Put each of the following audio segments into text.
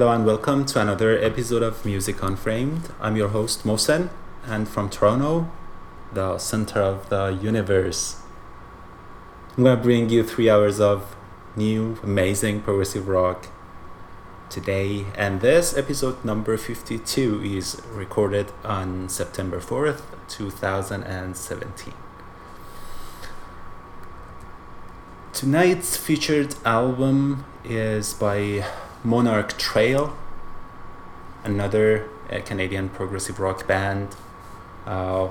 Hello and welcome to another episode of Music Unframed. I'm your host Mohsen and from Toronto, the center of the universe. I'm gonna bring you three hours of new, amazing progressive rock today, and this episode number 52 is recorded on September 4th, 2017. Tonight's featured album is by Monarch Trail, another uh, Canadian progressive rock band, uh,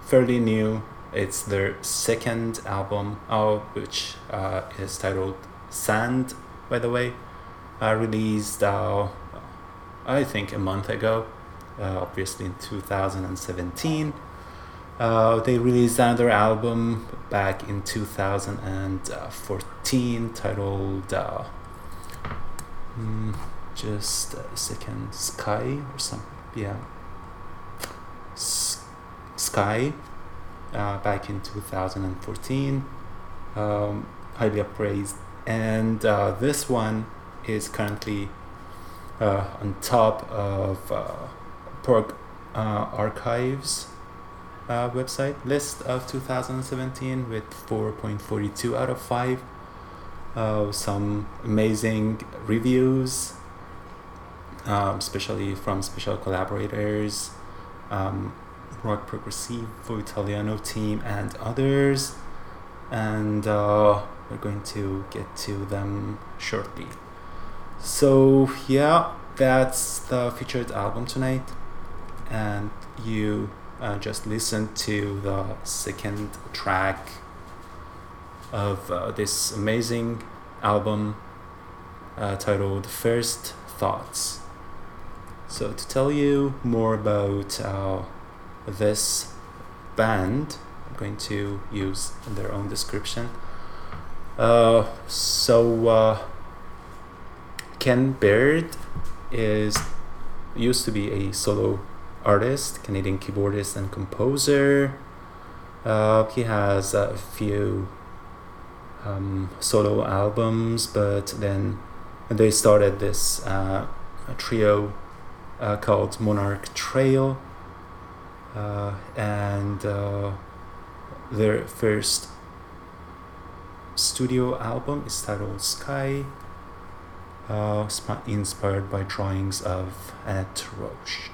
fairly new. It's their second album, uh, which uh, is titled Sand, by the way, uh, released, uh, I think, a month ago, obviously in 2017. they released another album back in 2014 titled Mm, just a second. Sky or some yeah. S- Sky. Uh, back in 2014, um, highly appraised, and uh, this one is currently uh, on top of uh, Prog uh, Archives uh, website list of 2017 with 4.42 out of 5 uh, some amazing reviews, um, especially from special collaborators, um, Rock Progressivo Italiano team, and others. And uh, we're going to get to them shortly. So, yeah, that's the featured album tonight. And you uh, just listened to the second track of uh, this amazing album uh, titled First Thoughts. So, to tell you more about uh, this band, I'm going to use their own description. Uh, so, uh, Ken Baird is used to be a solo artist, Canadian keyboardist and composer. Uh, he has a few um, solo albums, but then they started this uh, trio uh, called Monarch Trail, uh, and uh, their first studio album is titled Sky, uh, inspired by drawings of Annette Roche.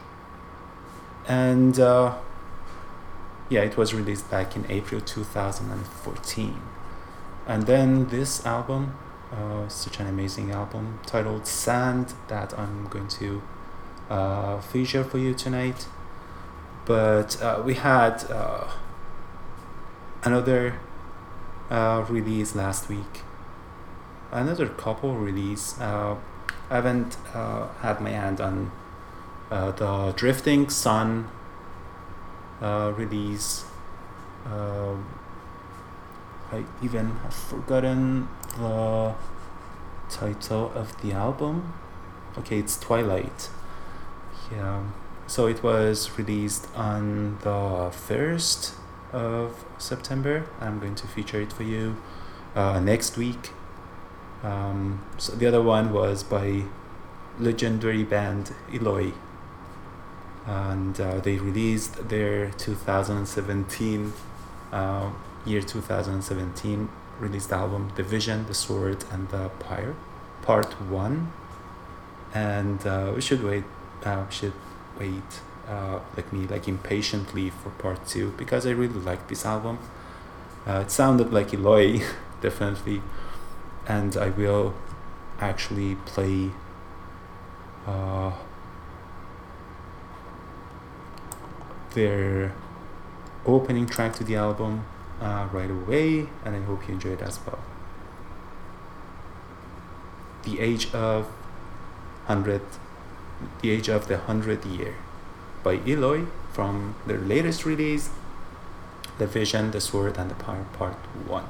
And uh, yeah, it was released back in April 2014. And then this album, uh, such an amazing album titled Sand that I'm going to uh, feature for you tonight. But uh, we had uh, another uh, release last week, another couple release. Uh, I haven't had my hand on the Drifting Sun release. I even have forgotten the title of the album. Okay, it's Twilight. Yeah. So it was released on the 1st of September. I'm going to feature it for you uh, next week. Um, so the other one was by legendary band Eloy. And uh, they released their 2017 uh, year 2017 released the album The Vision, The Sword, and The Pyre, Part 1. And uh, we should wait, uh, should wait, uh, like me, like impatiently for Part 2 because I really like this album. Uh, it sounded like Eloy, definitely. And I will actually play uh, their opening track to the album uh, right away, and I hope you enjoy it as well. The age of hundred, the age of the hundred year, by Eloy from their latest release, The Vision, the Sword, and the Pyre Part One.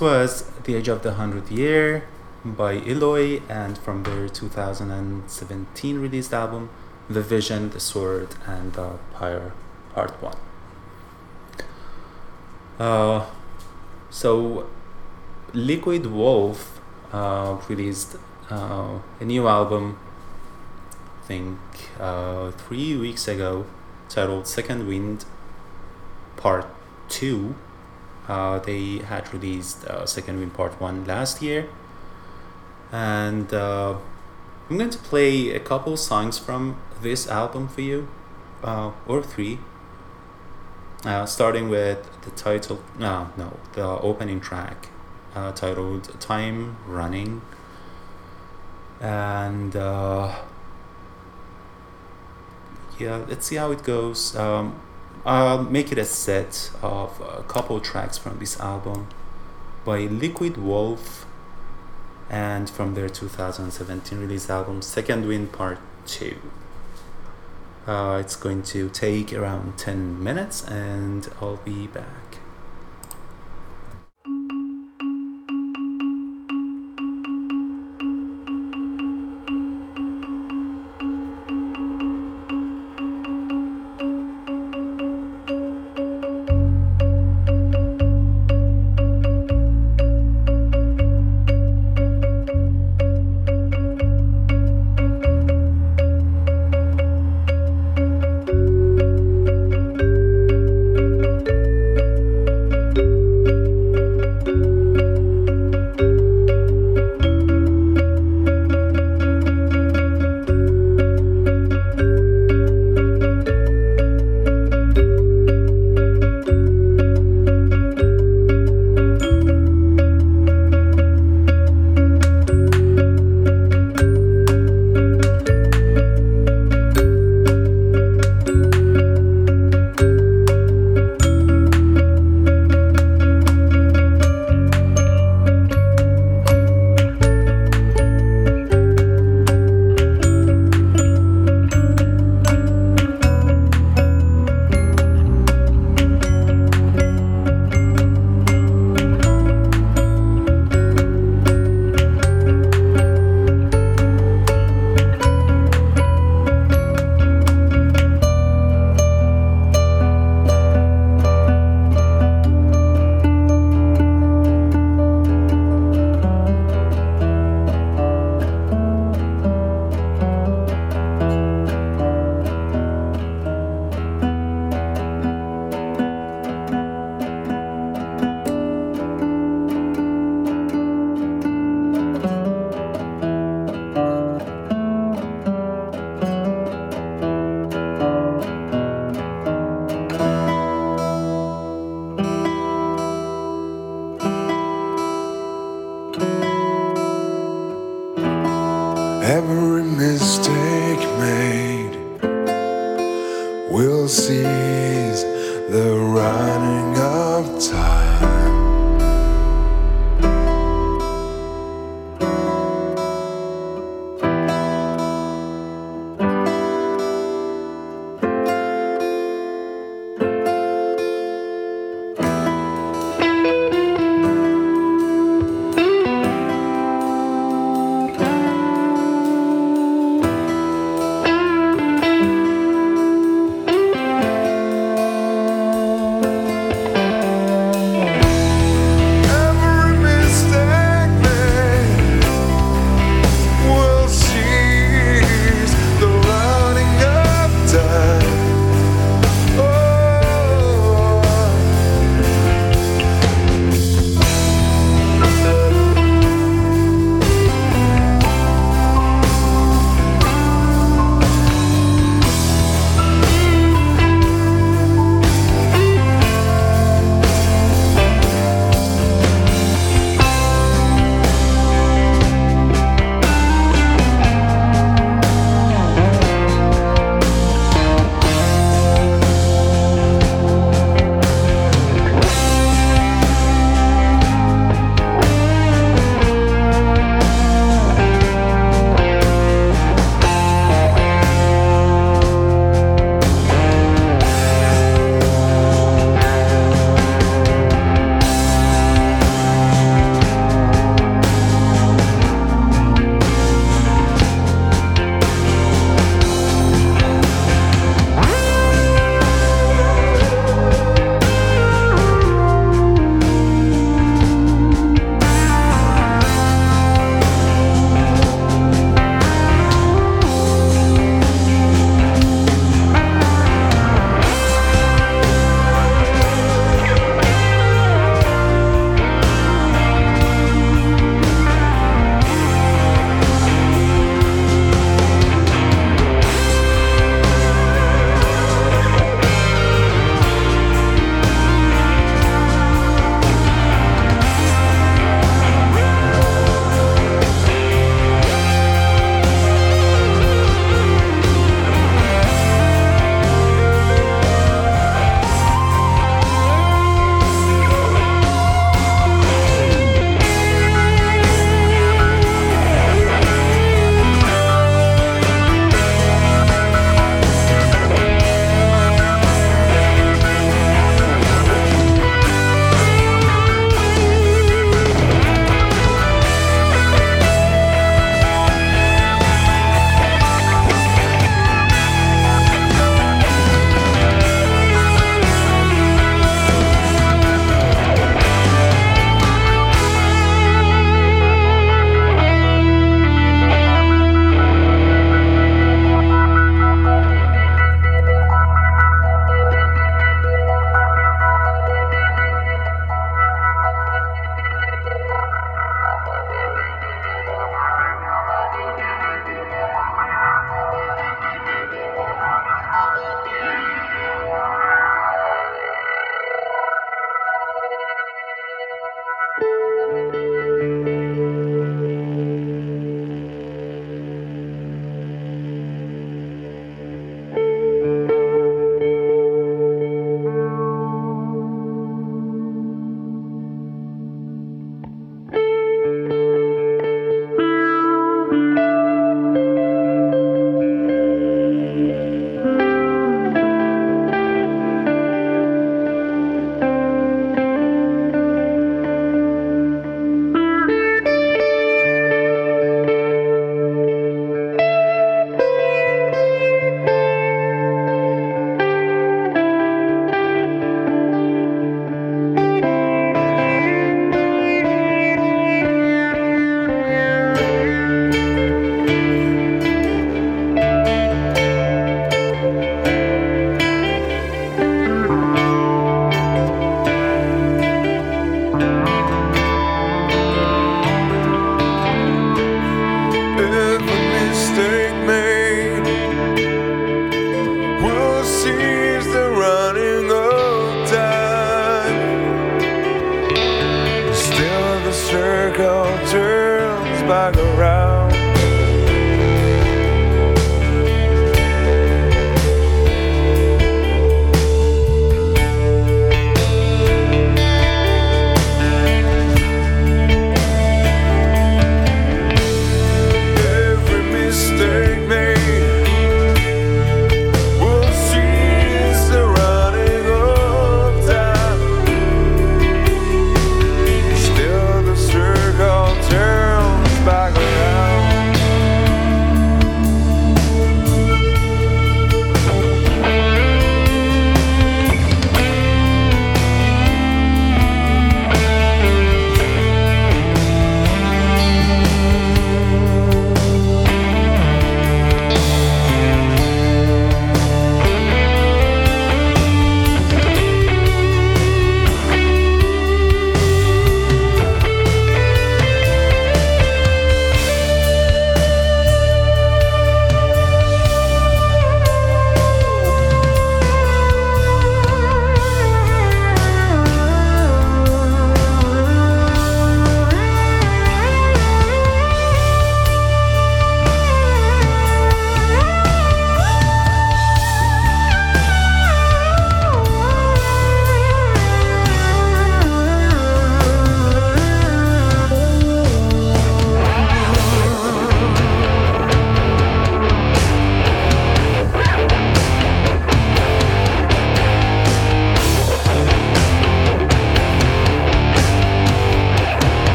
Was The Age of the Hundred Year by Eloy, and from their 2017 released album, The Vision, The Sword, and The Pyre, Part 1. Uh, so, Liquid Wolf uh, released uh, a new album, I think uh, three weeks ago, titled Second Wind Part 2. Uh, they had released uh, Second Wind Part 1 last year. And uh, I'm going to play a couple songs from this album for you, uh, or three. Uh, starting with the title, no, no, the opening track uh, titled Time Running. And yeah, let's see how it goes. Um, I'll make it a set of a couple tracks from this album by Liquid Wolf and from their 2017 release album Second Wind Part 2. Uh, it's going to take around 10 minutes and I'll be back.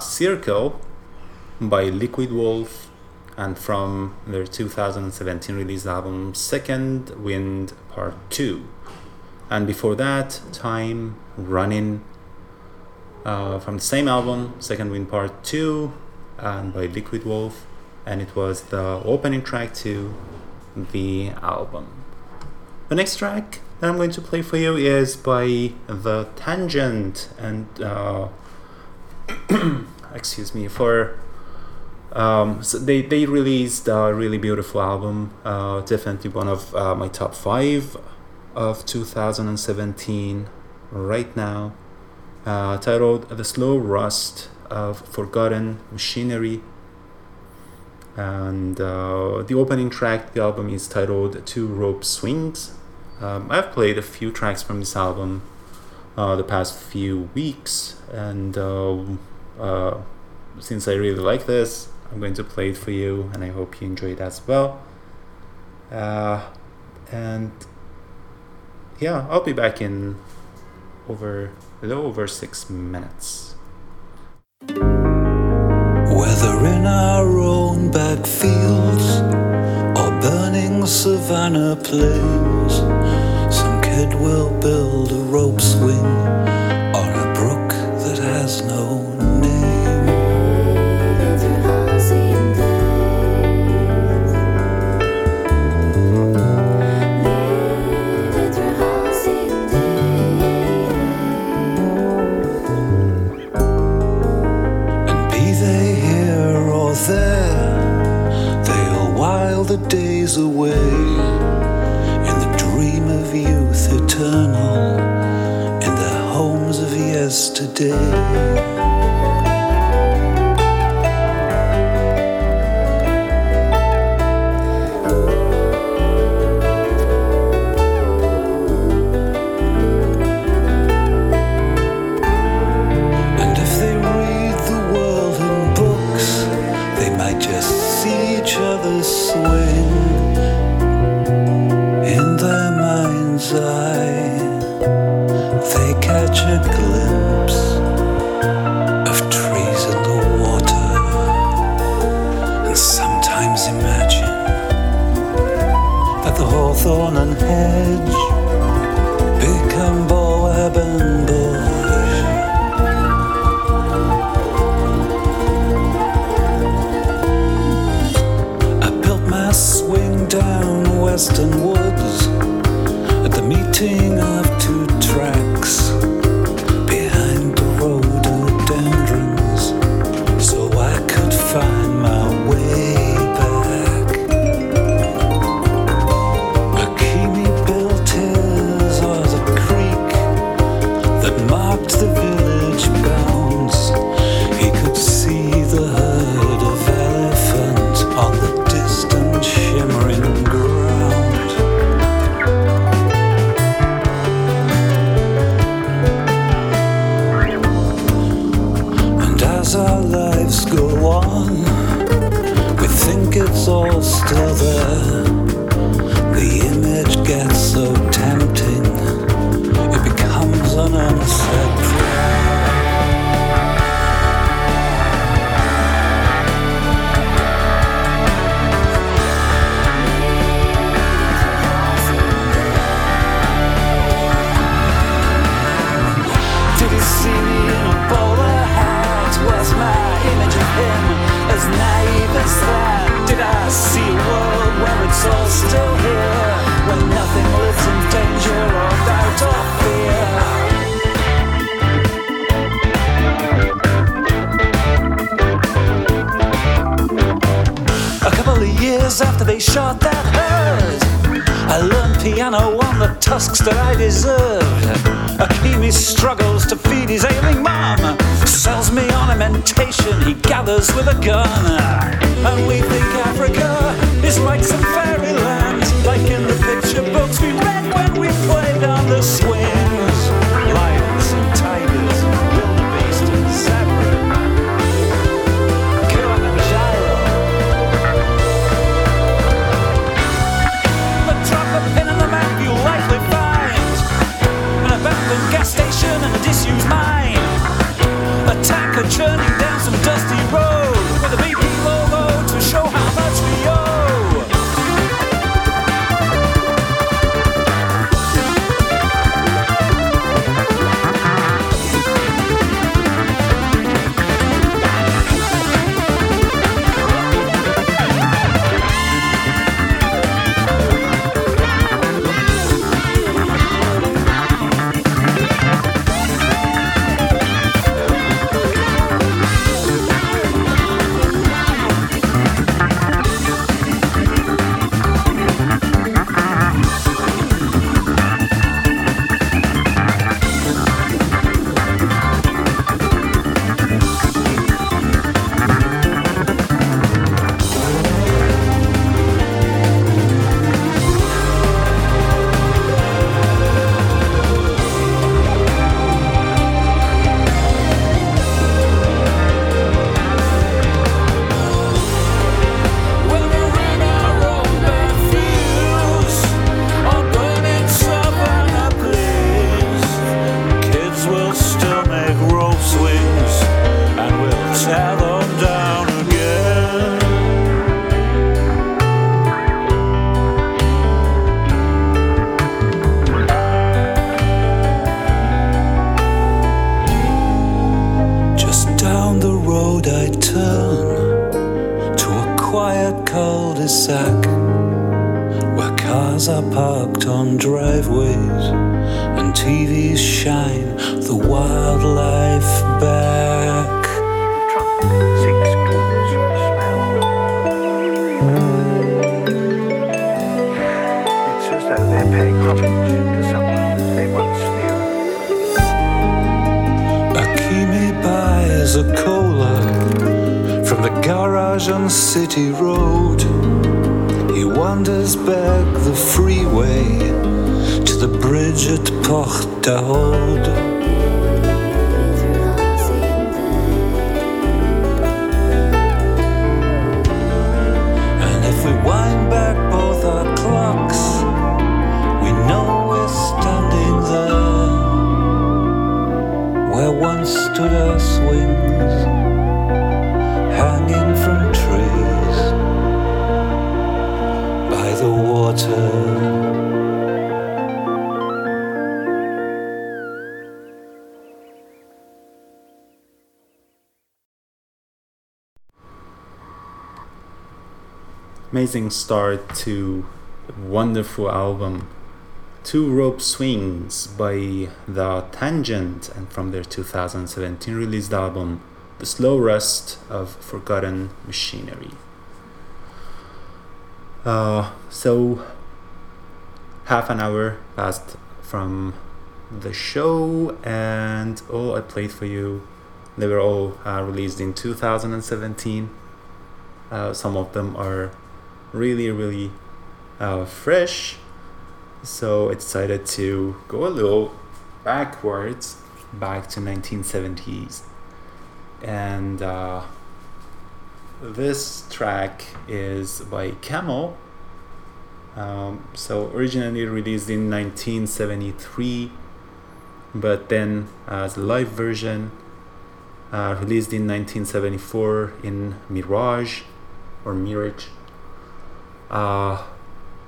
Circle by Liquid Wolf and from their 2017 release album Second Wind Part 2. And before that, Time Running uh, from the same album, Second Wind Part 2, and by Liquid Wolf. And it was the opening track to the album. The next track that I'm going to play for you is by The Tangent and uh, excuse me for um, so they, they released a really beautiful album uh, definitely one of uh, my top five of 2017 right now, uh, titled The Slow Rust of Forgotten Machinery. And uh, the opening track, the album is titled Two Rope Swings. Um, I've played a few tracks from this album the past few weeks, and uh, uh, since I really like this, I'm going to play it for you, and I hope you enjoy it as well. Uh, and yeah, I'll be back in over a little over six minutes. Whether in our own backfields or burning savannah plains, kid will build a rope swing on a brook that has no name. And be they here or there, they'll while the days away yesterday. Woods. At the meeting of they shot that herd, I learned piano on the tusks that I deserved. Akimi struggles to feed his ailing mom, sells me ornamentation he gathers with a gun. And we think Africa is like some fairyland, like in the picture books we read when we played on the swings. A tanker churning down Amazing start to wonderful album. Two Rope Swings by The Tangent and from their 2017 released album, The Slow Rust of Forgotten Machinery. Uh, so, half an hour passed from the show, and all I played for you, they were all uh, released in 2017. Uh, some of them are really, really uh, fresh. So I decided to go a little backwards, back to 1970s. And uh, this track is by Camel. Um, so originally released in 1973, but then as a live version, uh, released in 1974 in Mirage or Mirage. Uh,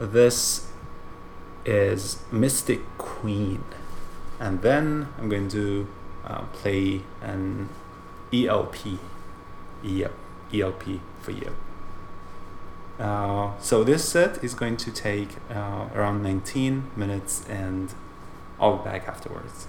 this is Mystic Queen, and then I'm going to uh, play an ELP, yep, ELP for you. Uh, so this set is going to take uh, around 19 minutes, and I'll be back afterwards.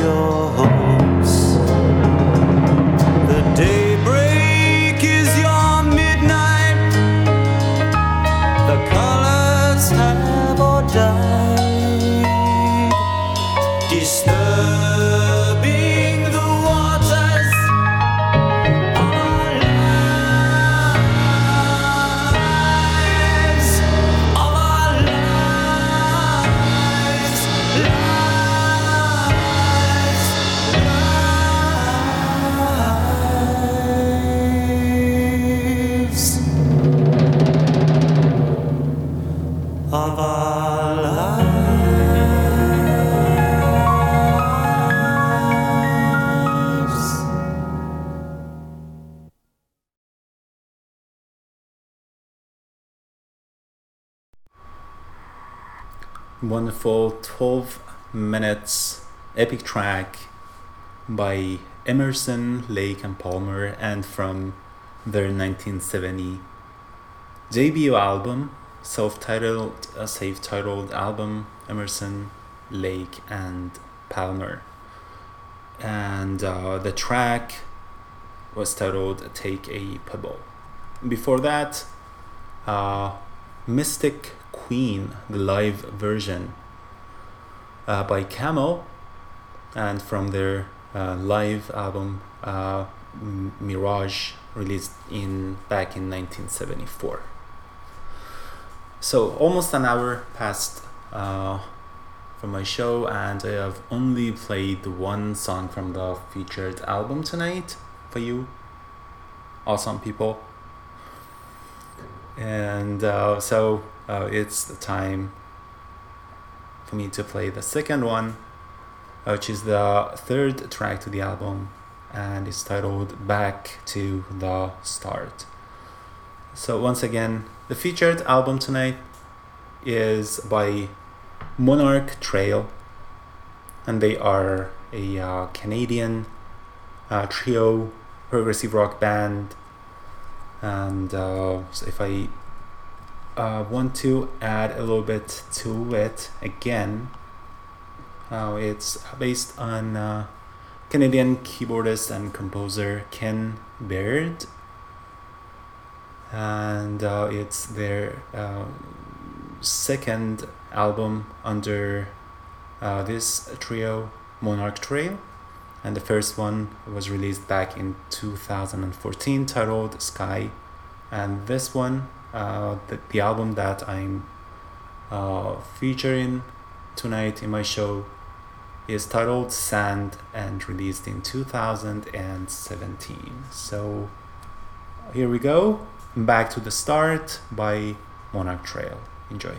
Your hopes. Wonderful 12 minutes epic track by Emerson, Lake and Palmer and from their 1970 debut album, self-titled, uh, self-titled album Emerson, Lake and Palmer. And uh, the track was titled Take a Pebble. Before that, uh, Mystic Queen, the live version uh, by Camel, and from their uh, live album uh, Mirage, released in back in 1974. So almost an hour passed uh, from my show, and I have only played one song from the featured album tonight for you, awesome people. And uh, so uh, it's the time for me to play the second one, which is the third track to the album, and it's titled Back to the Start. So, once again, the featured album tonight is by Monarch Trail, and they are a uh, Canadian uh, trio progressive rock band. And uh, so if I uh, want to add a little bit to it again, uh, it's based on uh, Canadian keyboardist and composer Ken Baird, and uh, it's their uh, second album under uh, this trio, Monarch Trail, and the first one was released back in 2014, titled Skye, and this one, uh, the, the album that I'm uh, featuring tonight in my show, is titled Sand and released in 2017. So here we go. Back to the Start by Monarch Trail. Enjoy.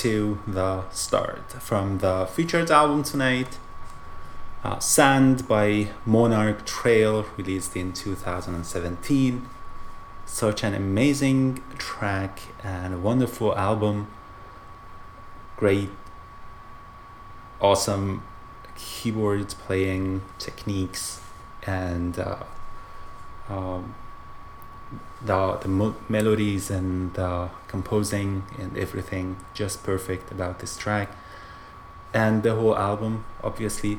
To the start from the featured album tonight. Uh, Sand by Monarch Trail, released in 2017. Such an amazing track and a wonderful album. Great, awesome keyboard playing techniques and uh, um, the the mo- melodies and the composing and everything just perfect about this track. And the whole album obviously.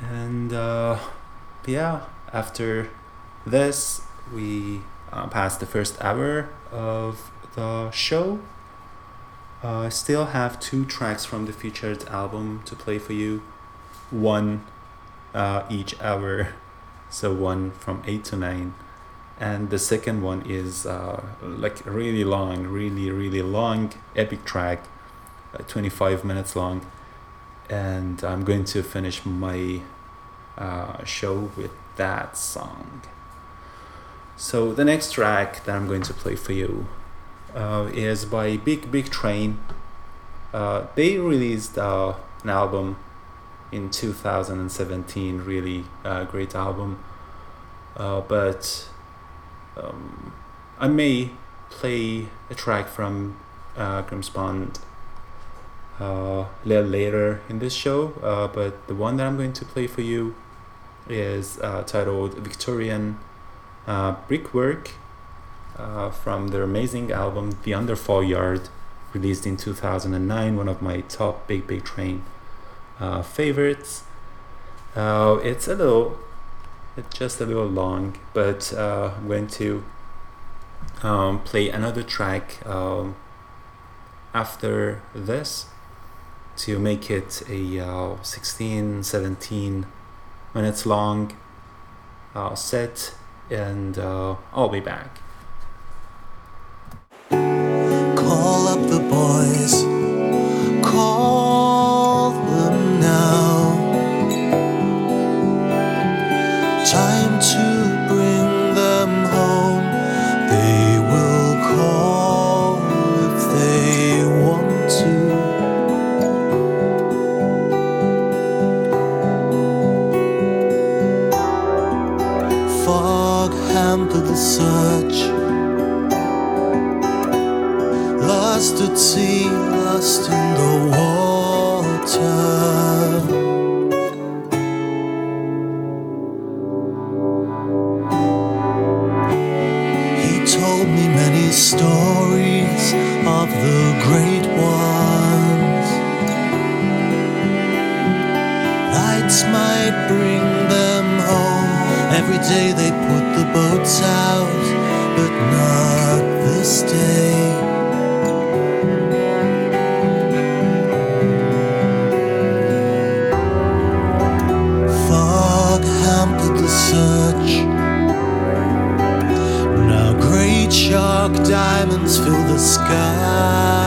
And uh, yeah after this we uh, passed the first hour of the show. Uh, I still have two tracks from the featured album to play for you. One uh, each hour. So one from 8 to 9 and the second one is uh, like really long really really long epic track uh, 25 minutes long. And i'm going to finish my uh, show with that song. So the next track that i'm going to play for you uh, is by big big train. Uh, they released uh, an album in 2017 really great album. But um, I may play a track from uh, Grimspound uh, a little later in this show, uh, but the one that I'm going to play for you is uh, titled Victorian uh, Brickwork uh, from their amazing album The Underfall Yard, released in 2009, one of my top Big Big Train uh, favorites. It's a little just a little long, but uh, I'm going to um, play another track um, after this to make it a uh, 16, 17 minutes long uh, set, and uh, I'll be back. Call up the boys. Day they put the boats out, but not this day. Fog hampered the search. Now great shark diamonds fill the sky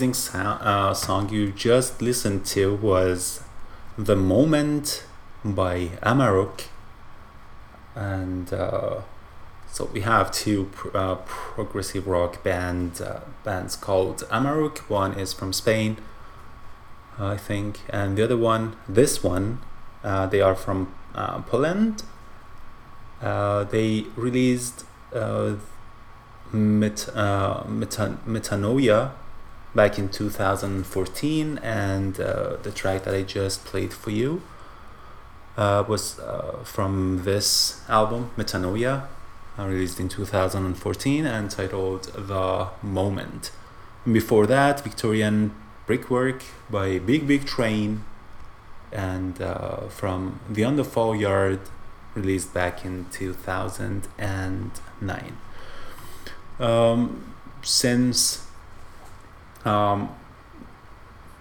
amazing sound, uh, song you just listened to was The Moment by Amarok. And uh, so we have two pr- uh, progressive rock band uh, bands called Amarok. One is from Spain, I think, and the other one, this one, uh, they are from uh, Poland. They released Met, uh, Meta- Metanoia back in 2014, and uh, the track that I just played for you uh, was uh, from this album, Metanoia, uh, released in 2014 and titled The Moment. And before that, Victorian Brickwork by Big Big Train, and uh, from The Underfall Yard, released back in 2009. Um, since um,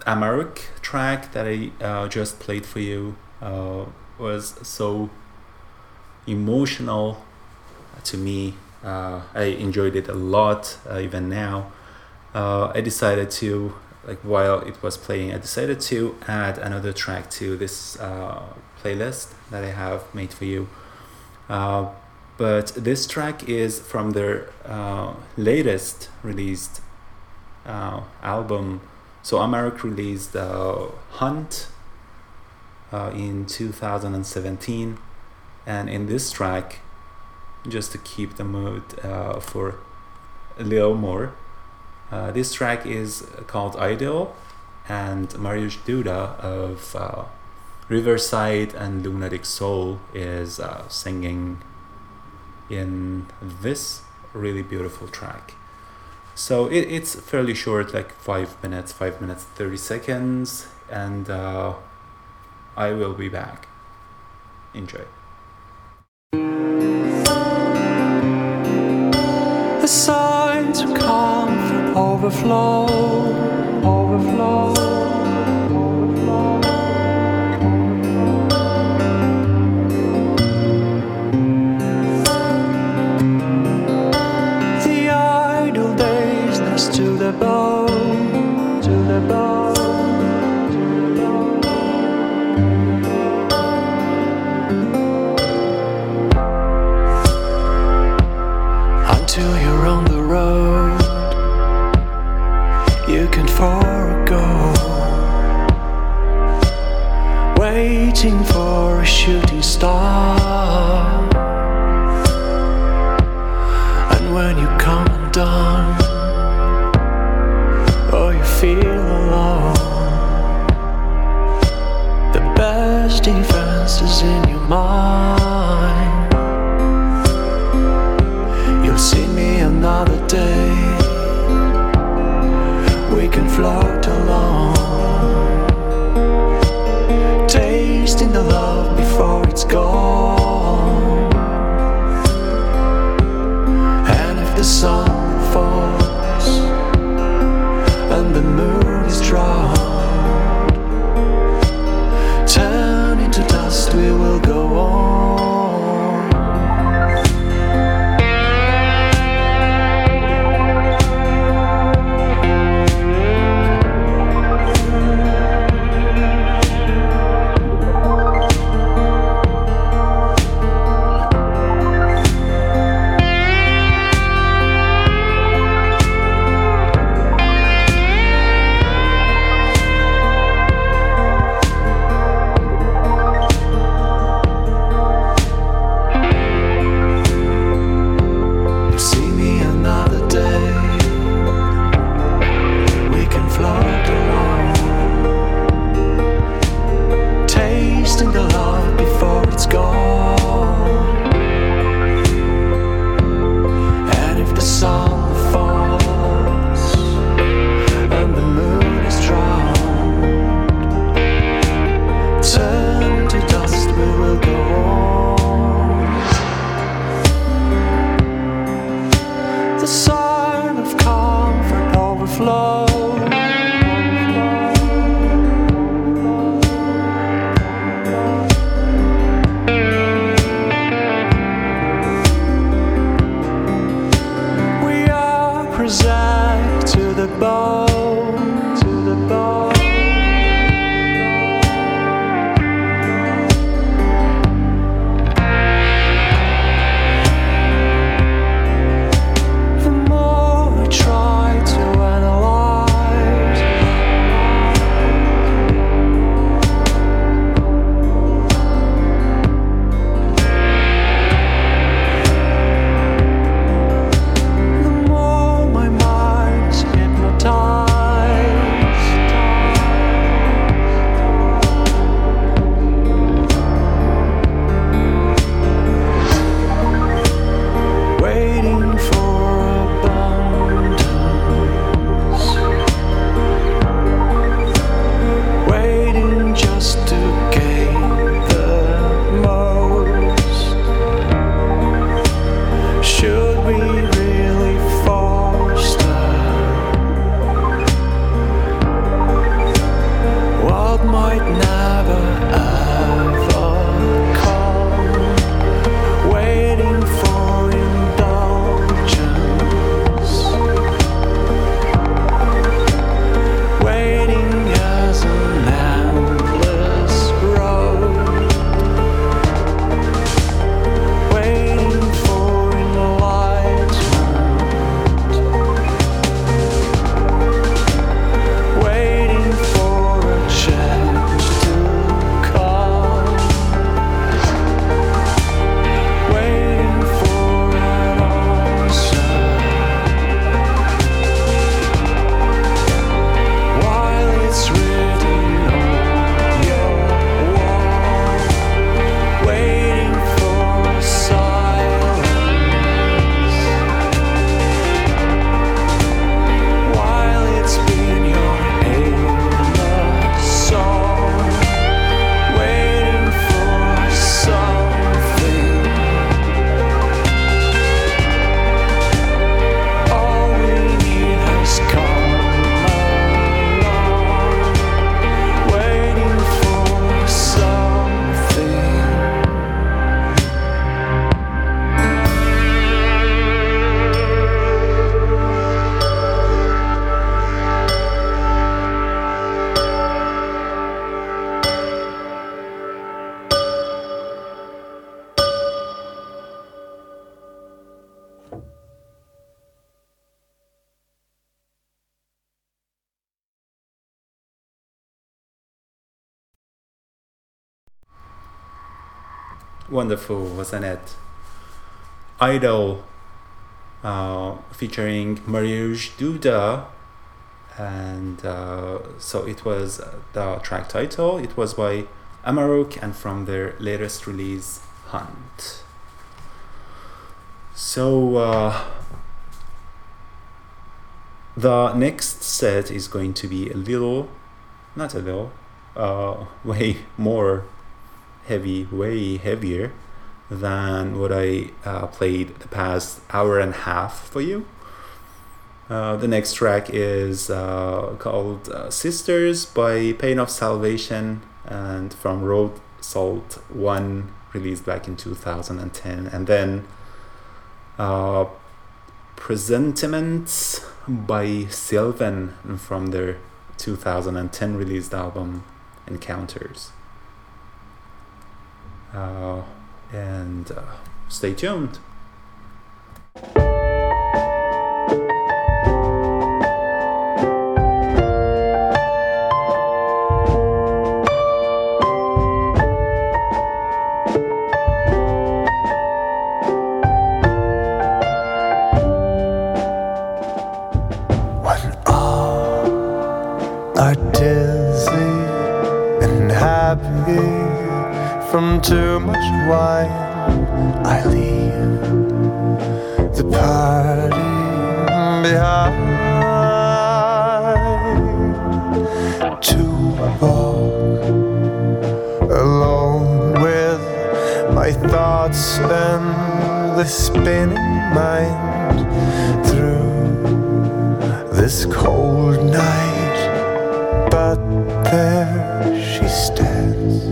Amarok track that I uh, just played for you uh, was so emotional to me. Uh, I enjoyed it a lot, uh, even now. Uh, I decided to, like, while it was playing, I decided to add another track to this uh, playlist that I have made for you. But this track is from their latest released uh, album. So Amarok released uh, Hunt uh, in 2017, and in this track, just to keep the mood uh, for a little more, uh, this track is called Idyll, and Mariusz Duda of uh, Riverside and Lunatic Soul is singing in this really beautiful track. So it, it's fairly short, like five minutes, five minutes, 30 seconds, and uh, I will be back. Enjoy. The signs overflow. The bone, to the bone, to the bone. until you're on the road. You can forego waiting for a shooting star. Wonderful, wasn't it? Idyll, uh, featuring Mariusz Duda, and uh, so it was the track title. It was by Amarok and from their latest release, Hunt. So uh, the next set is going to be a little, not a little, uh, way more heavy, way heavier than what I uh, played the past hour and a half for you. Uh, the next track is uh, called uh, Sisters by Pain of Salvation and from Road Salt 1, released back in 2010. And then uh, Presentiments by Sylvan from their 2010 released album Encounters. Uh, and uh, stay tuned. From too much wine, I leave the party behind to walk alone with my thoughts and the spinning mind through this cold night. But there she stands,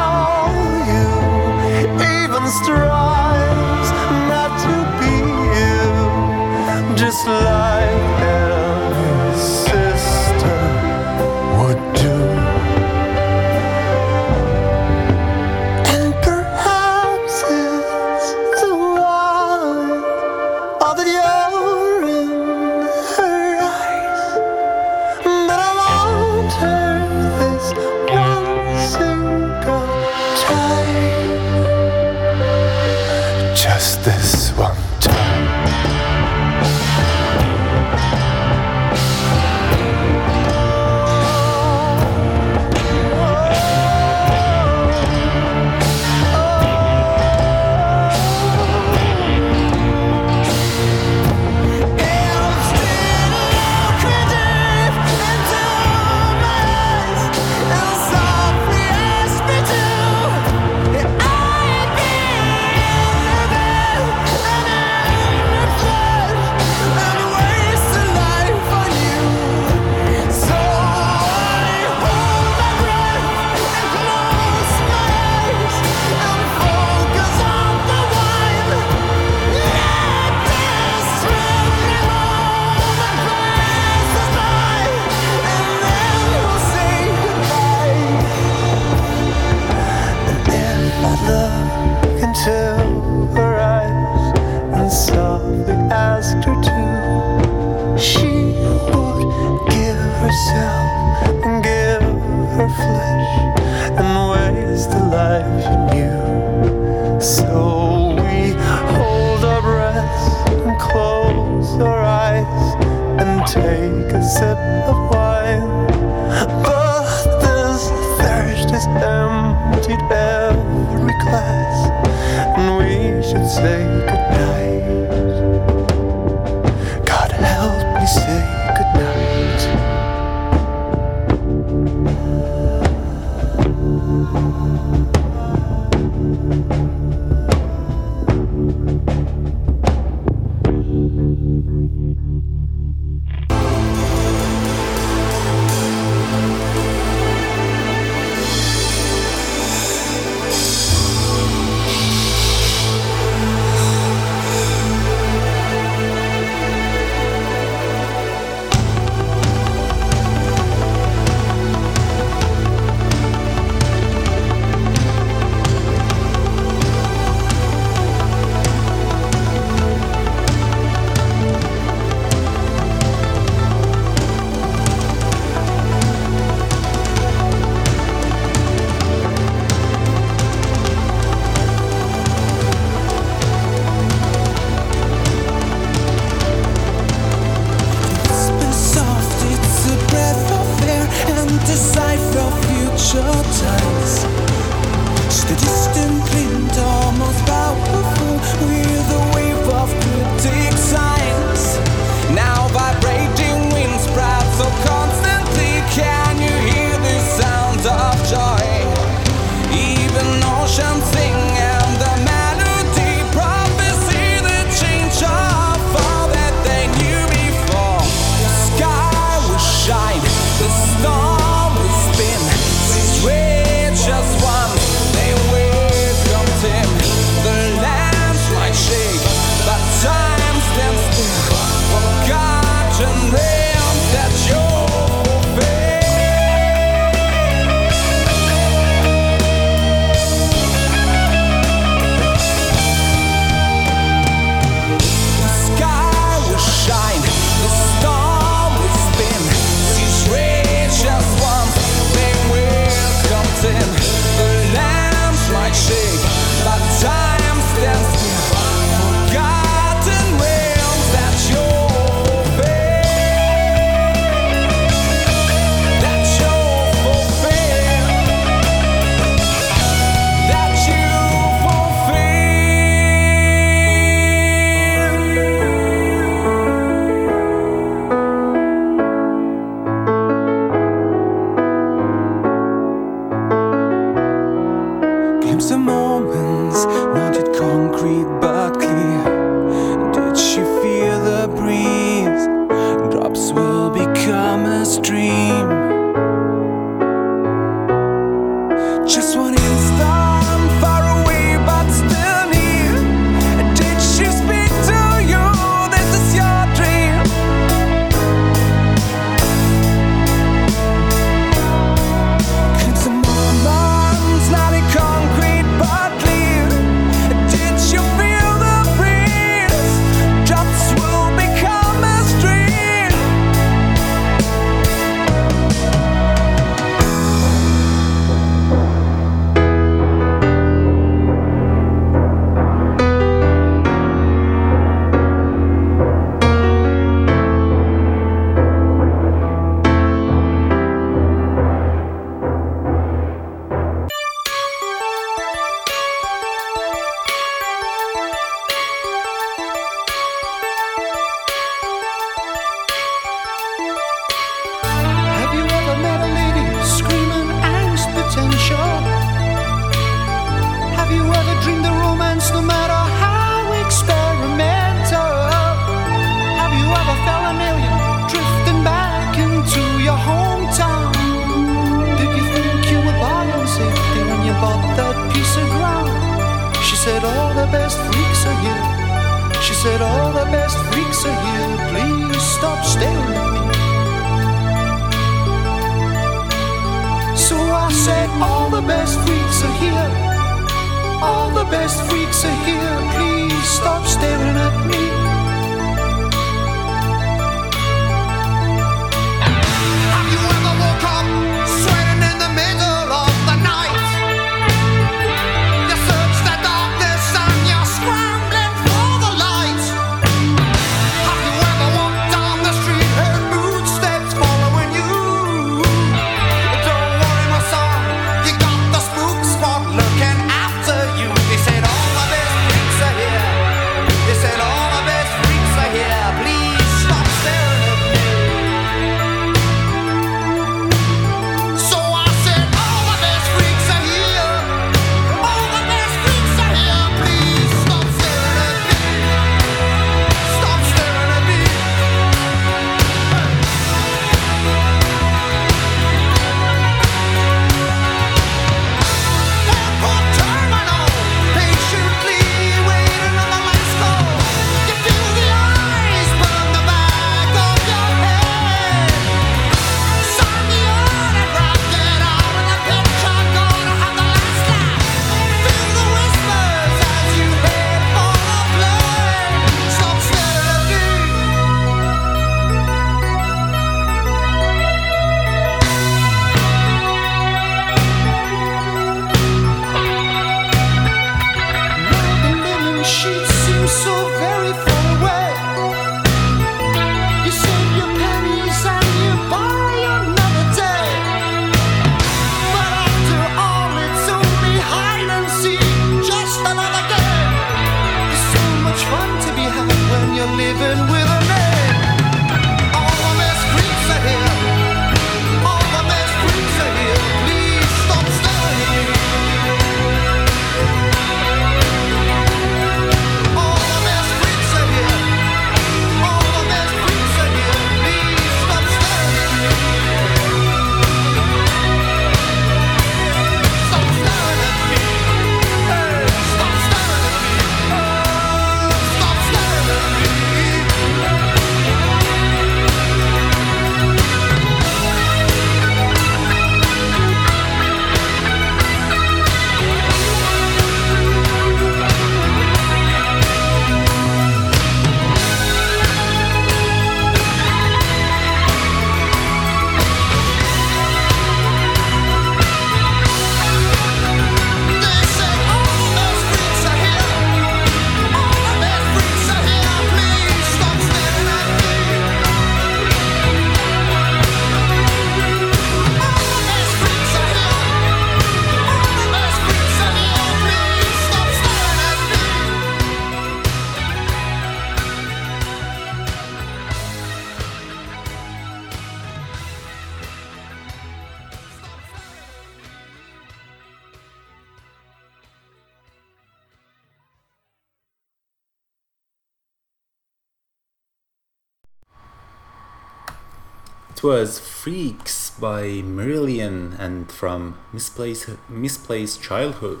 was Freaks by Marillion and from Misplaced, Misplaced Childhood.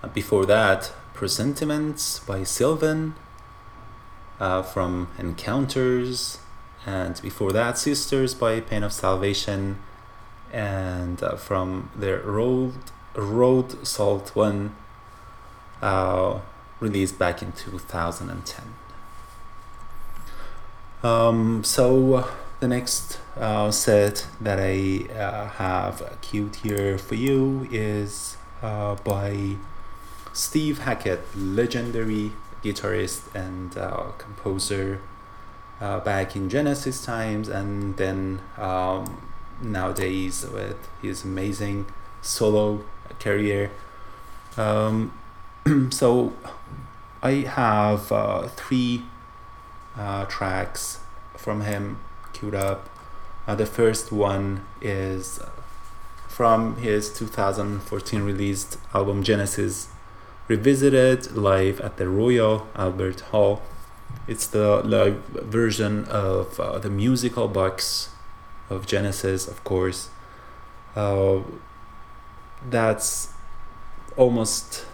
Uh, before that, Presentiments by Sylvan uh, from Encounters. And before that, Sisters by Pain of Salvation and uh, from their Road, Road Salt 1 uh, released back in 2010. Um, so the next uh, set that I uh, have queued here for you is uh, by Steve Hackett, legendary guitarist and uh, composer uh, back in Genesis times, and then um, nowadays with his amazing solo career. Um, so I have uh, three tracks from him queued up. Uh, the first one is from his 2014 released album Genesis Revisited live at the Royal Albert Hall. It's the live version of uh, the musical box of Genesis, of course. Uh, that's almost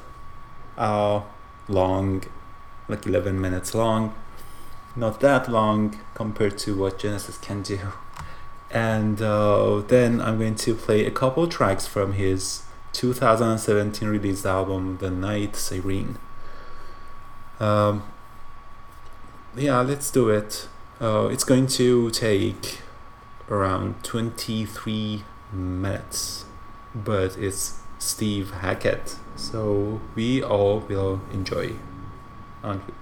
uh, long, like 11 minutes long not that long compared to what Genesis can do. And uh, then I'm going to play a couple tracks from his 2017 released album, The Night Siren. Um, yeah, let's do it. Uh, it's going to take around 23 minutes, but it's Steve Hackett, so we all will enjoy, aren't we?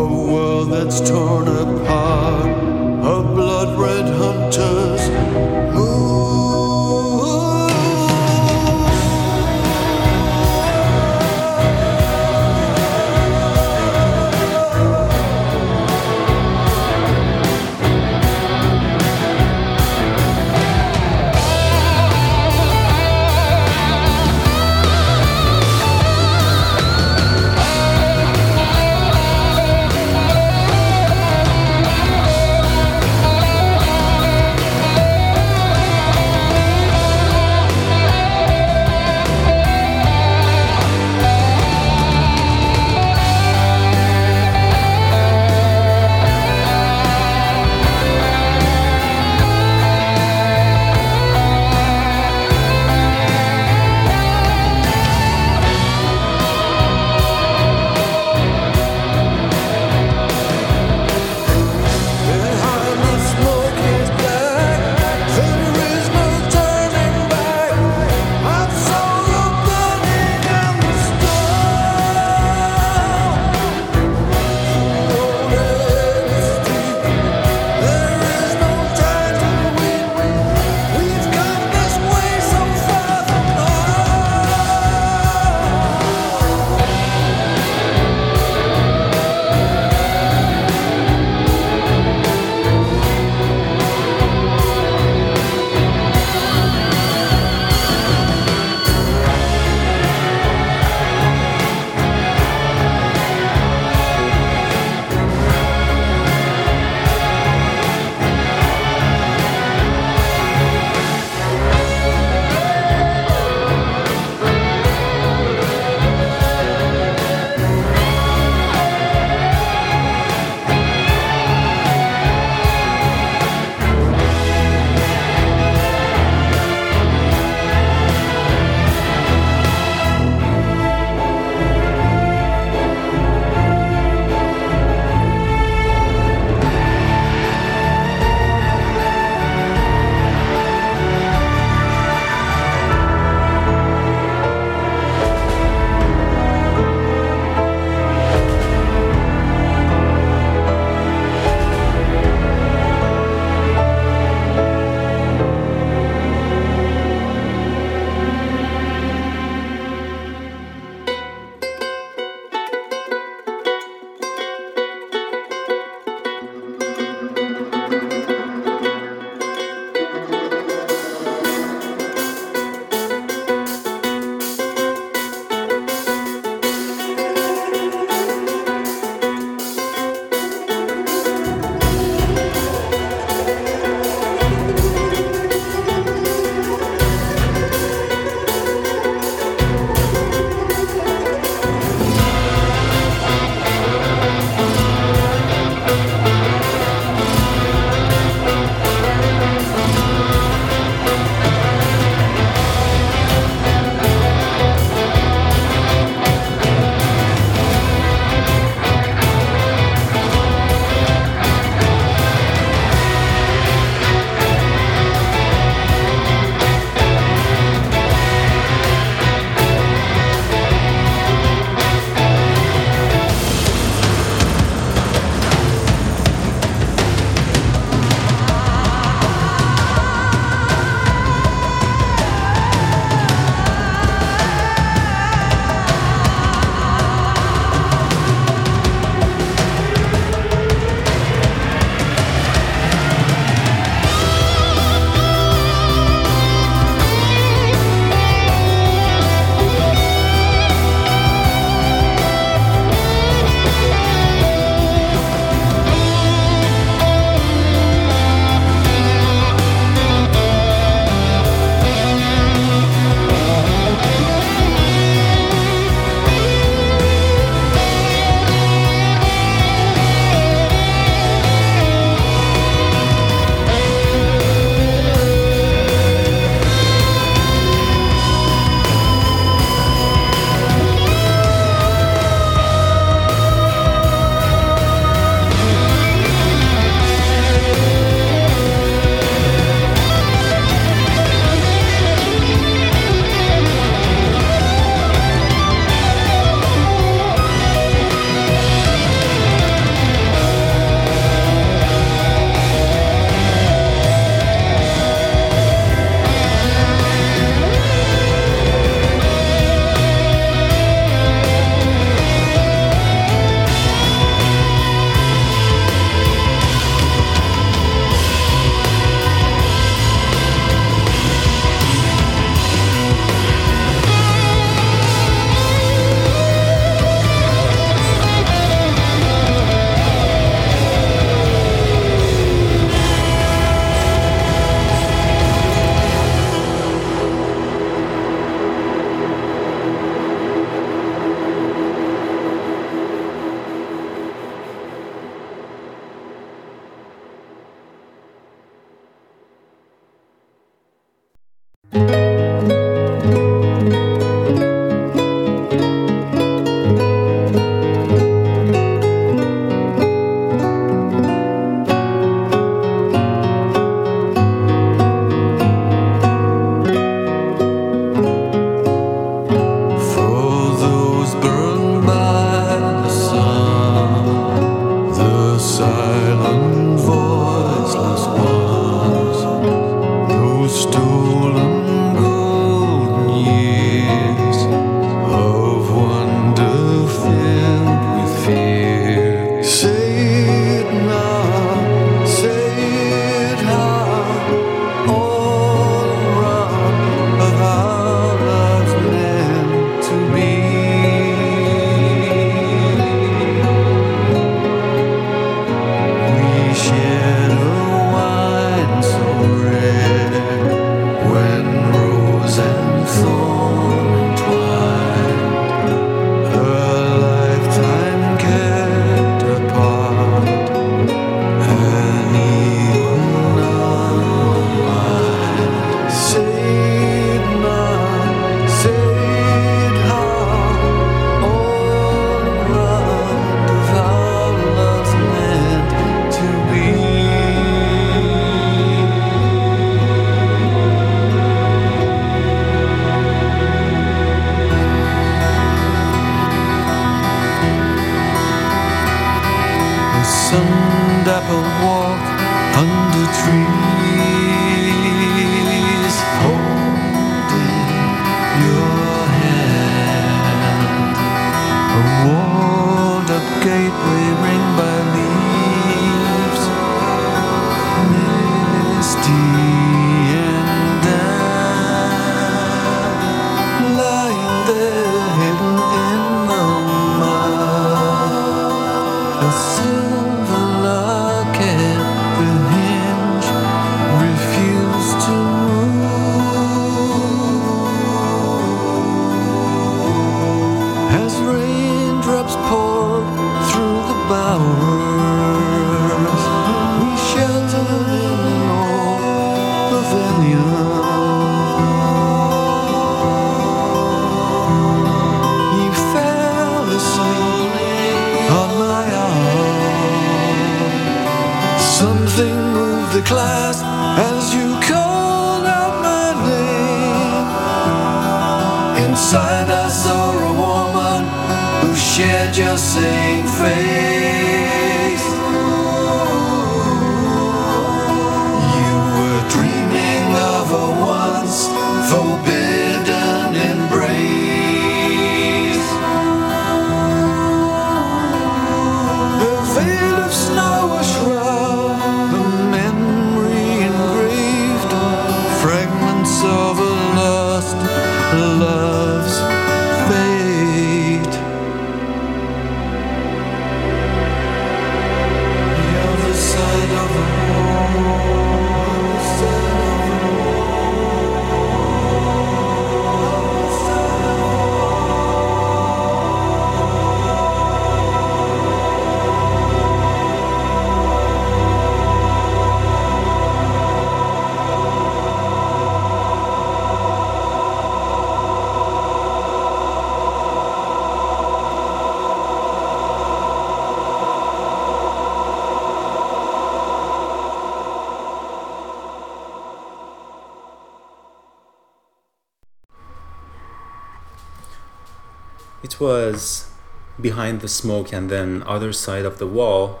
Behind the Smoke and then Other Side of the Wall,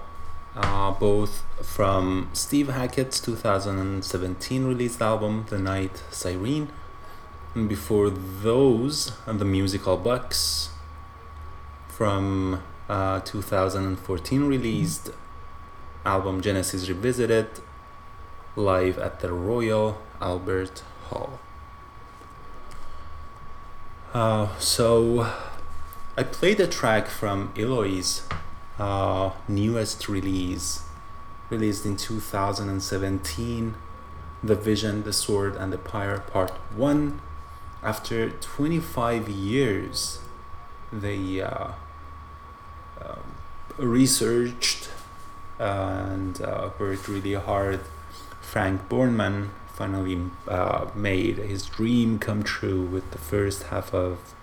uh, both from Steve Hackett's 2017 released album, The Night Siren. And before those, uh, the Musical Box from uh, 2014 released album Genesis Revisited live at the Royal Albert Hall. Uh, so I played a track from Eloy's uh, newest release, released in 2017, The Vision, The Sword, and the Pyre Part 1. After 25 years, they uh, um, researched and uh, worked really hard. Frank Bornemann finally uh, made his dream come true with the first half of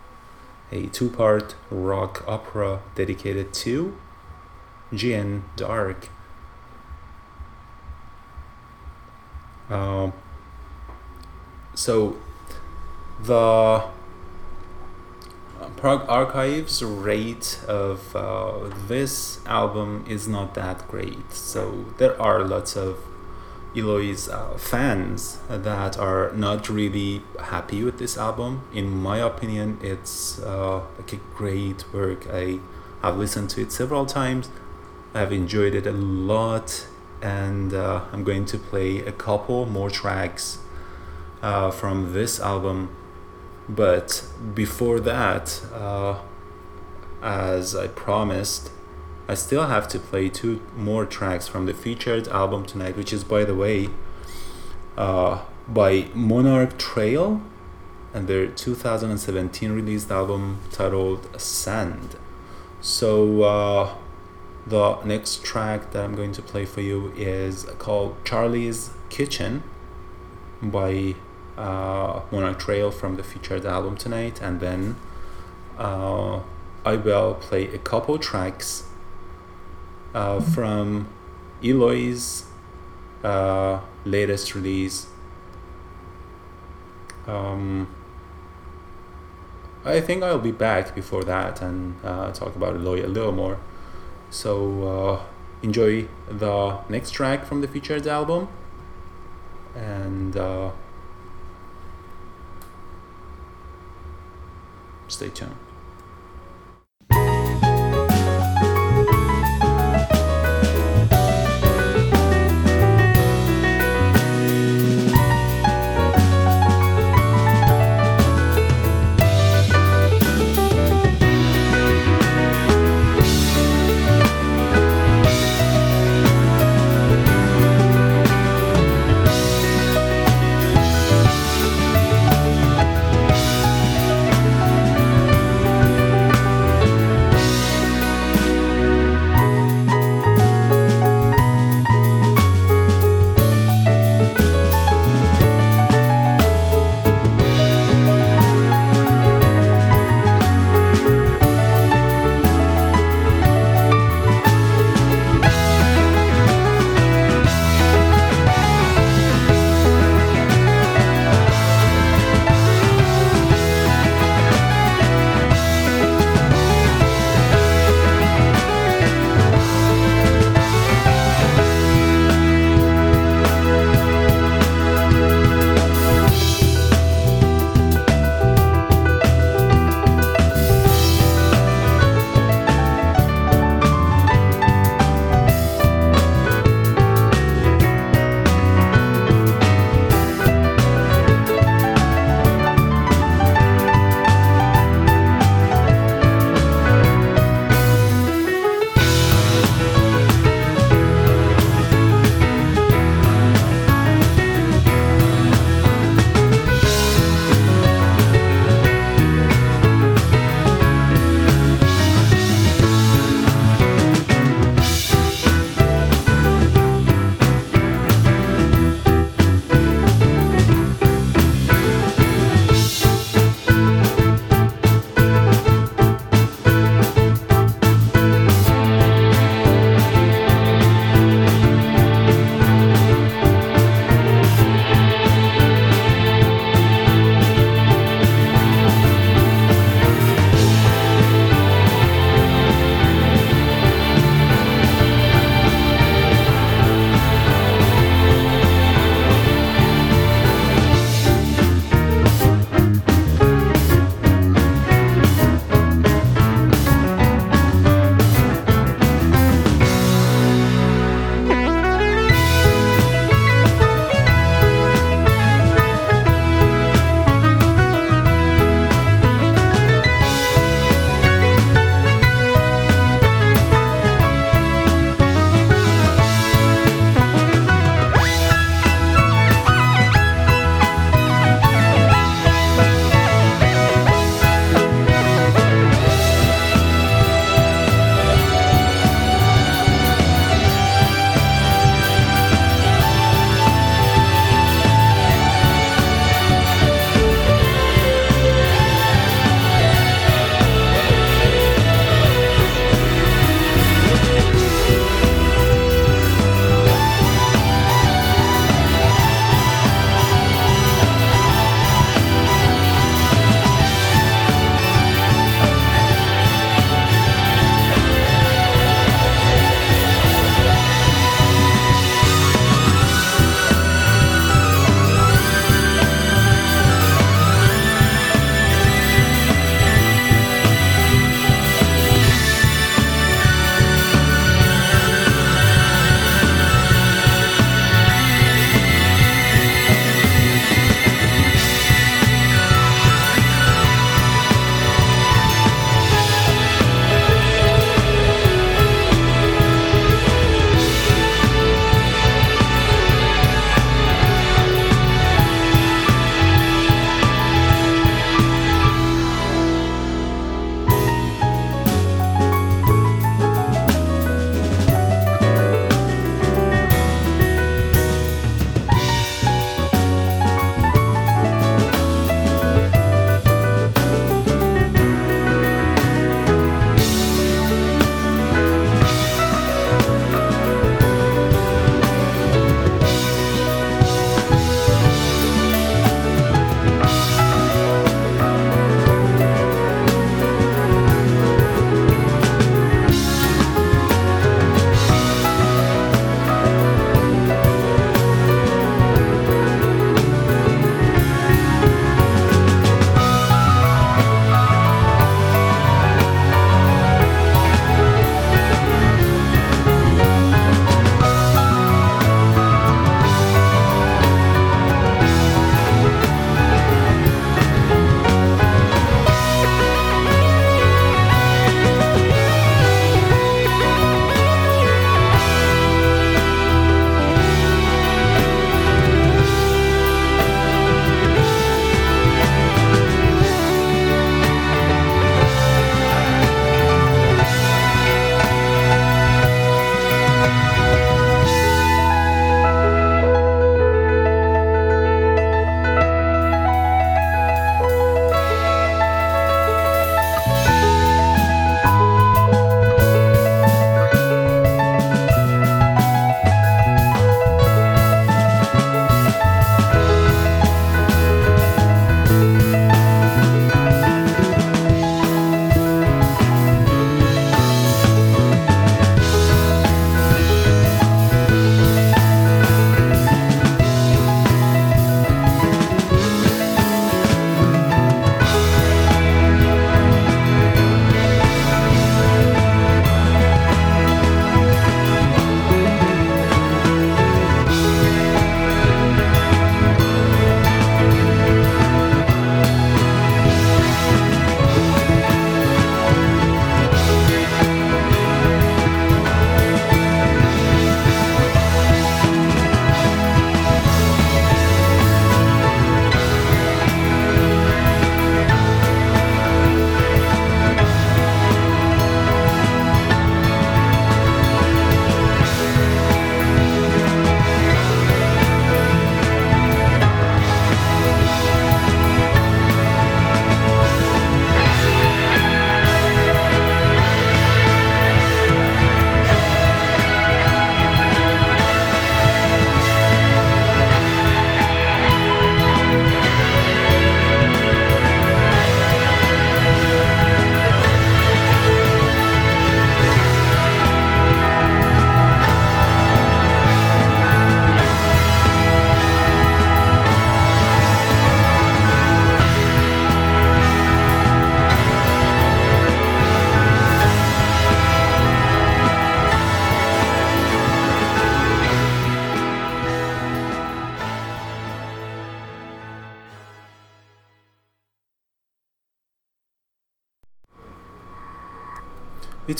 a two part rock opera dedicated to Jeanne d'Arc. Um, so, the uh, Prog Archives rate of uh, this album is not that great. So, there are lots of Eloy's uh, fans that are not really happy with this album. In my opinion, it's uh, like a great work. I have listened to it several times. I've enjoyed it a lot, and uh, I'm going to play a couple more tracks uh, from this album. But before that, uh, as I promised, I still have to play two more tracks from the featured album tonight, which is, by the way, uh, by Monarch Trail and their 2017 released album titled Sand. So, uh, the next track that I'm going to play for you is called Charlie's Kitchen by uh, Monarch Trail from the featured album tonight, and then uh, I will play a couple tracks uh, from Eloy's uh, latest release. Um, I think I'll be back before that and uh, talk about Eloy a little more. So uh, enjoy the next track from the featured album and uh, stay tuned.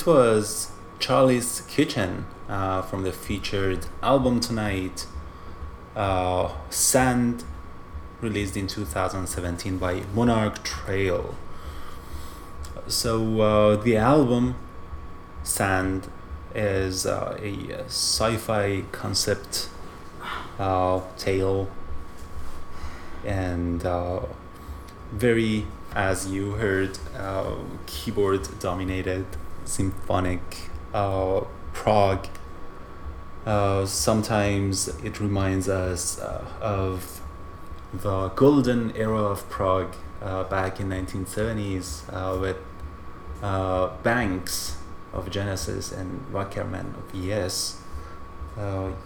Was Charlie's Kitchen uh, from the featured album tonight, uh, Sand, released in 2017 by Monarch Trail. So uh, the album Sand is uh, a sci-fi concept uh, tale and uh, very, as you heard, keyboard dominated symphonic uh, prog. Uh, sometimes it reminds us uh, of the golden era of prog uh, back in 1970s uh, with Banks of Genesis and Wakeman of Yes.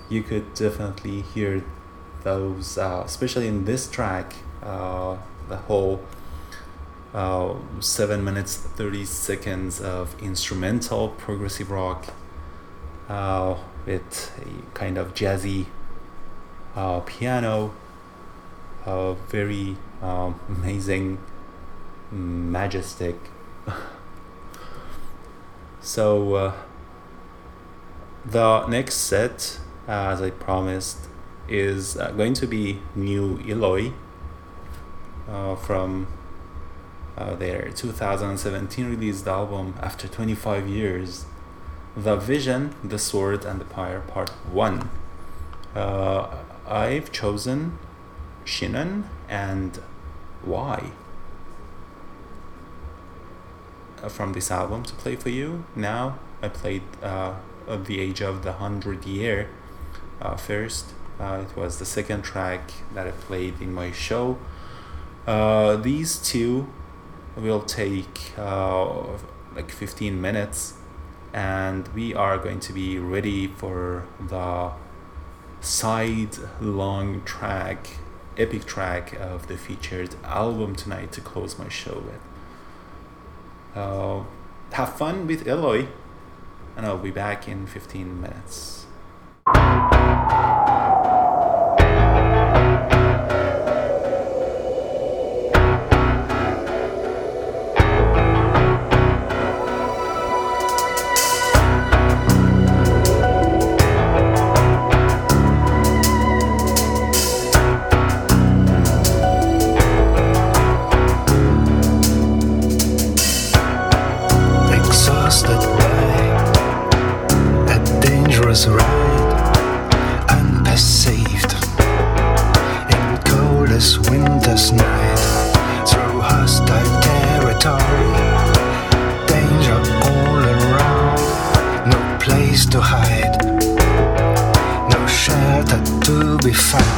You could definitely hear those, especially in this track, the whole uh, 7 minutes 30 seconds of instrumental progressive rock uh, with a kind of jazzy uh, piano, uh, very um, amazing, majestic. so, uh, the next set, as I promised, is uh, going to be New Eloy uh, from uh, their 2017 released album after 25 years The Vision, The Sword, and the Pyre Part 1. Uh, I've chosen Chinon and why uh, from this album to play for you. Now I played uh, of the age of the hundred year uh, first. Uh, it was the second track that I played in my show. Uh, these two will take uh, like 15 minutes and we are going to be ready for the side long track epic track of the featured album tonight to close my show with. Uh, have fun with Eloy and I'll be back in 15 minutes to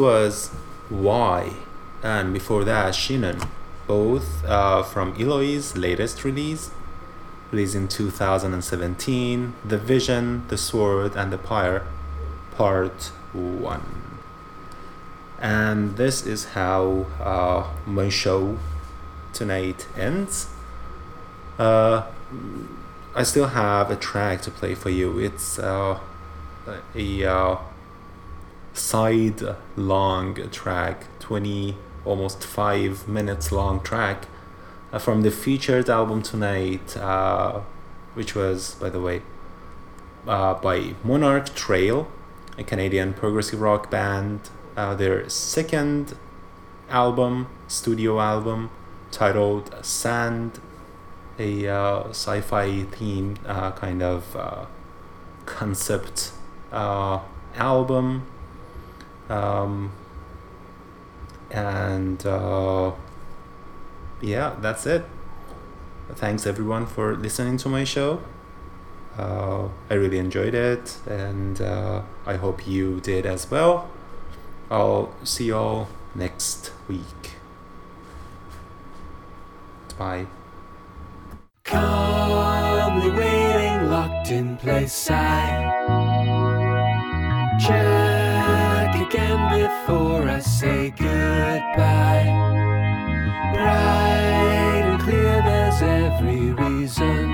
was Y, and before that, Chinon, both uh, from Eloy's latest release, released in 2017, The Vision, The Sword, and the Pyre, Part 1. And this is how uh, my show tonight ends. Uh, I still have a track to play for you. It's uh, a uh, side long track, 20 almost 5 minutes long track uh, from the featured album tonight, uh, which was, by the way, uh, by Monarch Trail, a Canadian progressive rock band. Uh, their second album, studio album, titled Sand, a uh, sci fi themed uh, kind of concept album. Um, and uh, yeah, that's it. Thanks everyone for listening to my show. Uh, I really enjoyed it, and uh, I hope you did as well. I'll see you all next week. Bye. Calmly waiting, locked in place. I check before I say goodbye. Bright and clear, there's every reason.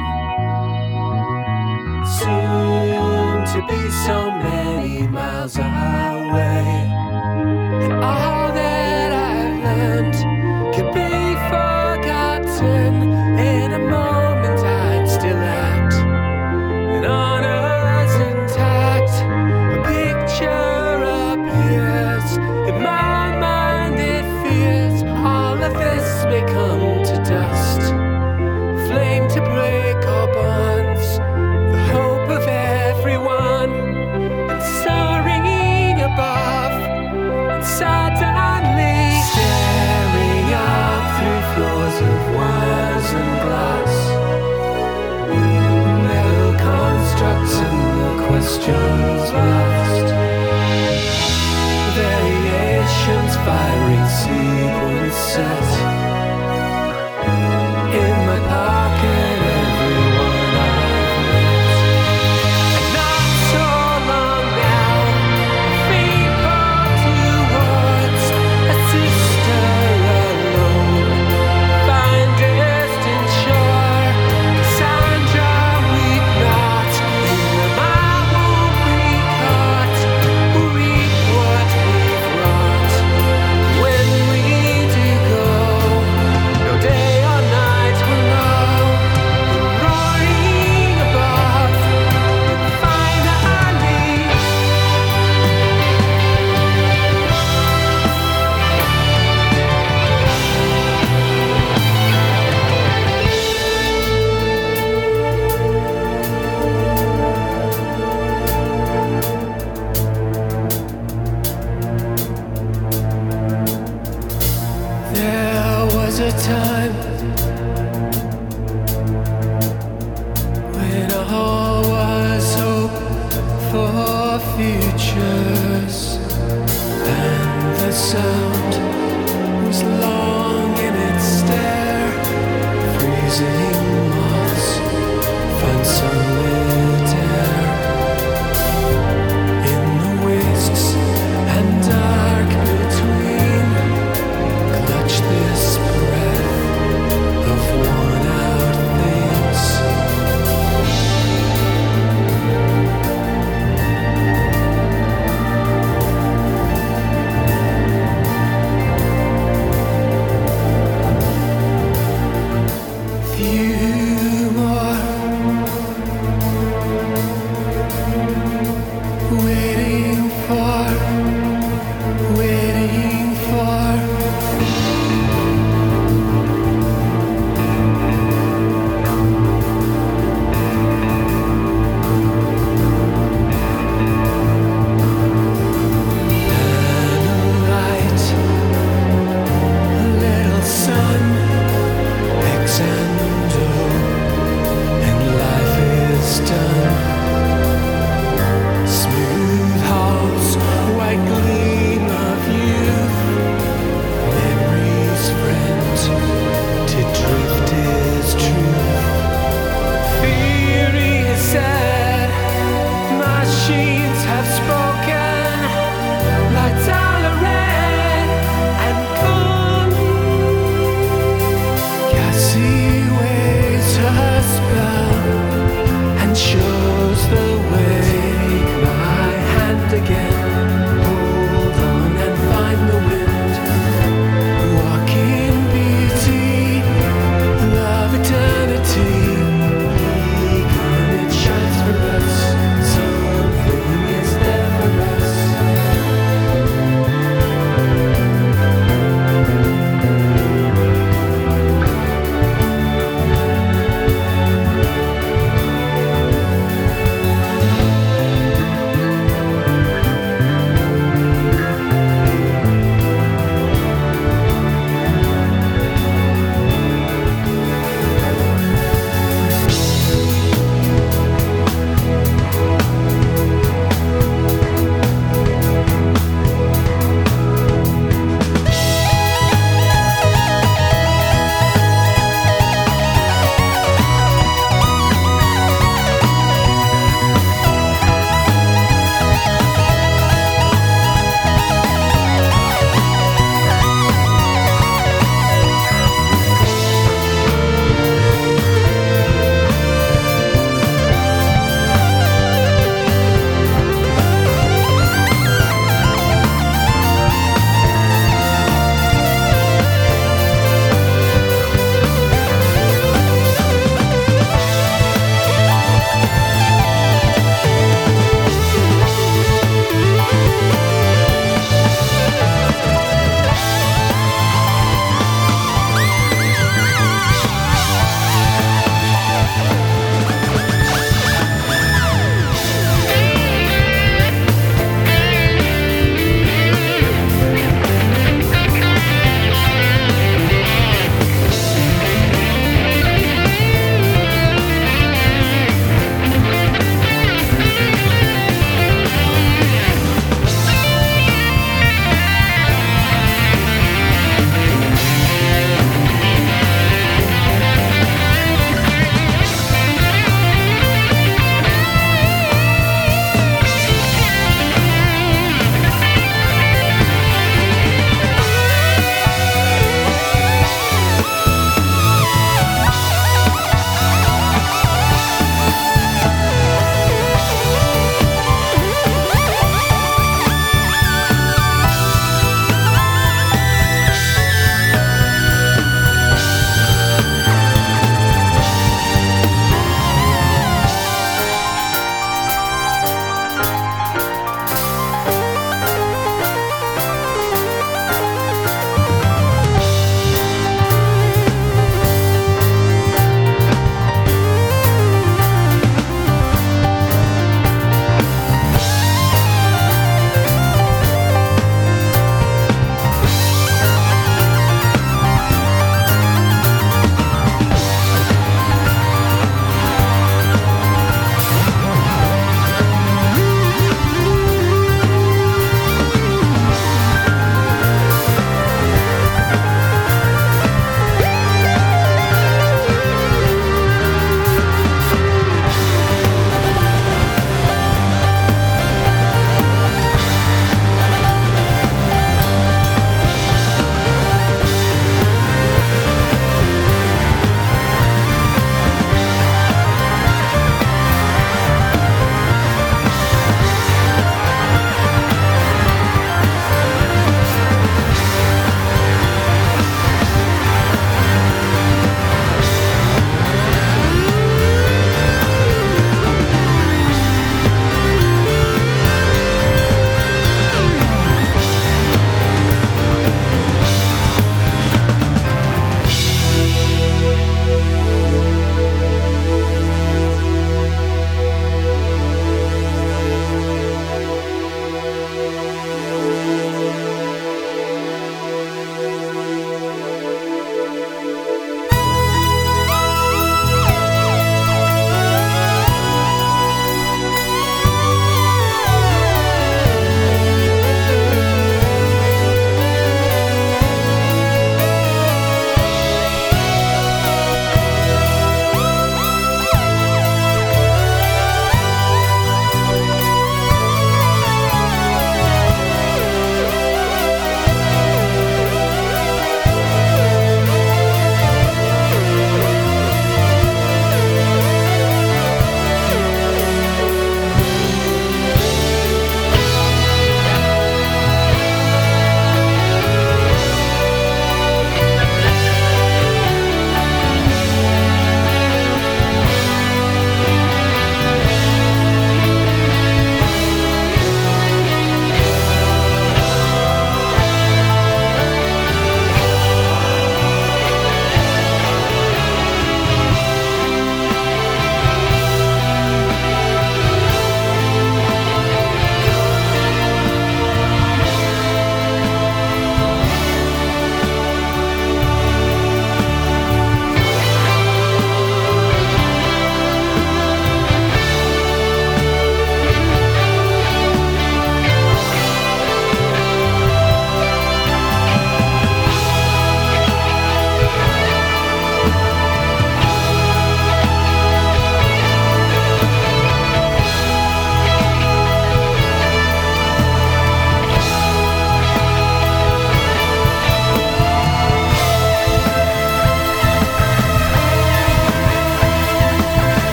Soon to be so many miles away. And questions lost. Variations firing sequence set.